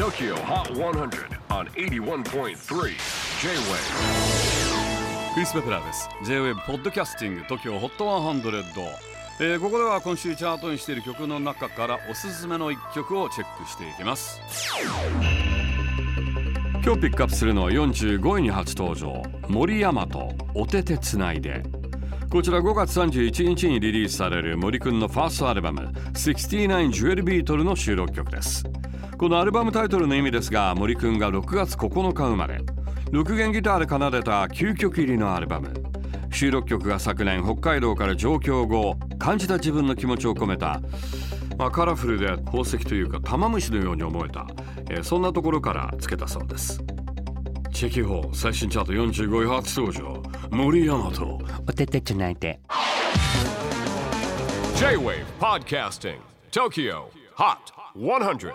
TOKYO HOT 100 on 81.3 J-WAVE クリス・ベプラーです。J-WAVE ポッドキャスティング TOKYO HOT 100、えーここでは今週チャートにしている曲の中からおすすめの一曲をチェックしていきます。今日ピックアップするのは45位に初登場。森山とおててつないで。こちら5月31日にリリースされる森くんのファーストアルバム69ジュエルビートルの収録曲です。このアルバムタイトルの意味ですが森くんが6月9日生まれ。6弦ギターで奏でた9曲入りのアルバム。収録曲が昨年北海道から上京後感じた自分の気持ちを込めた、まあ、カラフルで宝石というか玉虫のように思えた、えーそんなところからつけたそうです。チェキホー最新チャート45位初登場森山と。おててつないで。J-WAVE PODCASTING TOKYO HOT 100